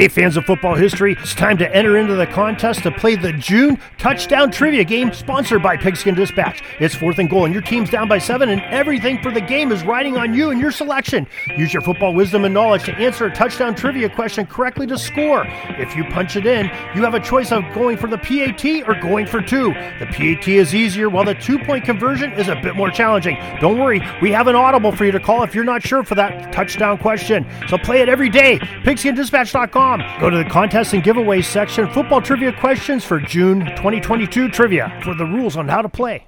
Hey, fans of football history, it's time to enter into the contest to play the June Touchdown Trivia Game sponsored by Pigskin Dispatch. It's fourth and goal, and your team's down by seven, and everything for the game is riding on you and your selection. Use your football wisdom and knowledge to answer a touchdown trivia question correctly to score. If you punch it in, you have a choice of going for the PAT or going for two. The PAT is easier, while the two point conversion is a bit more challenging. Don't worry, we have an audible for you to call if you're not sure for that touchdown question. So play it every day. PigskinDispatch.com. Go to the contest and giveaways section. Football trivia questions for June 2022 trivia for the rules on how to play.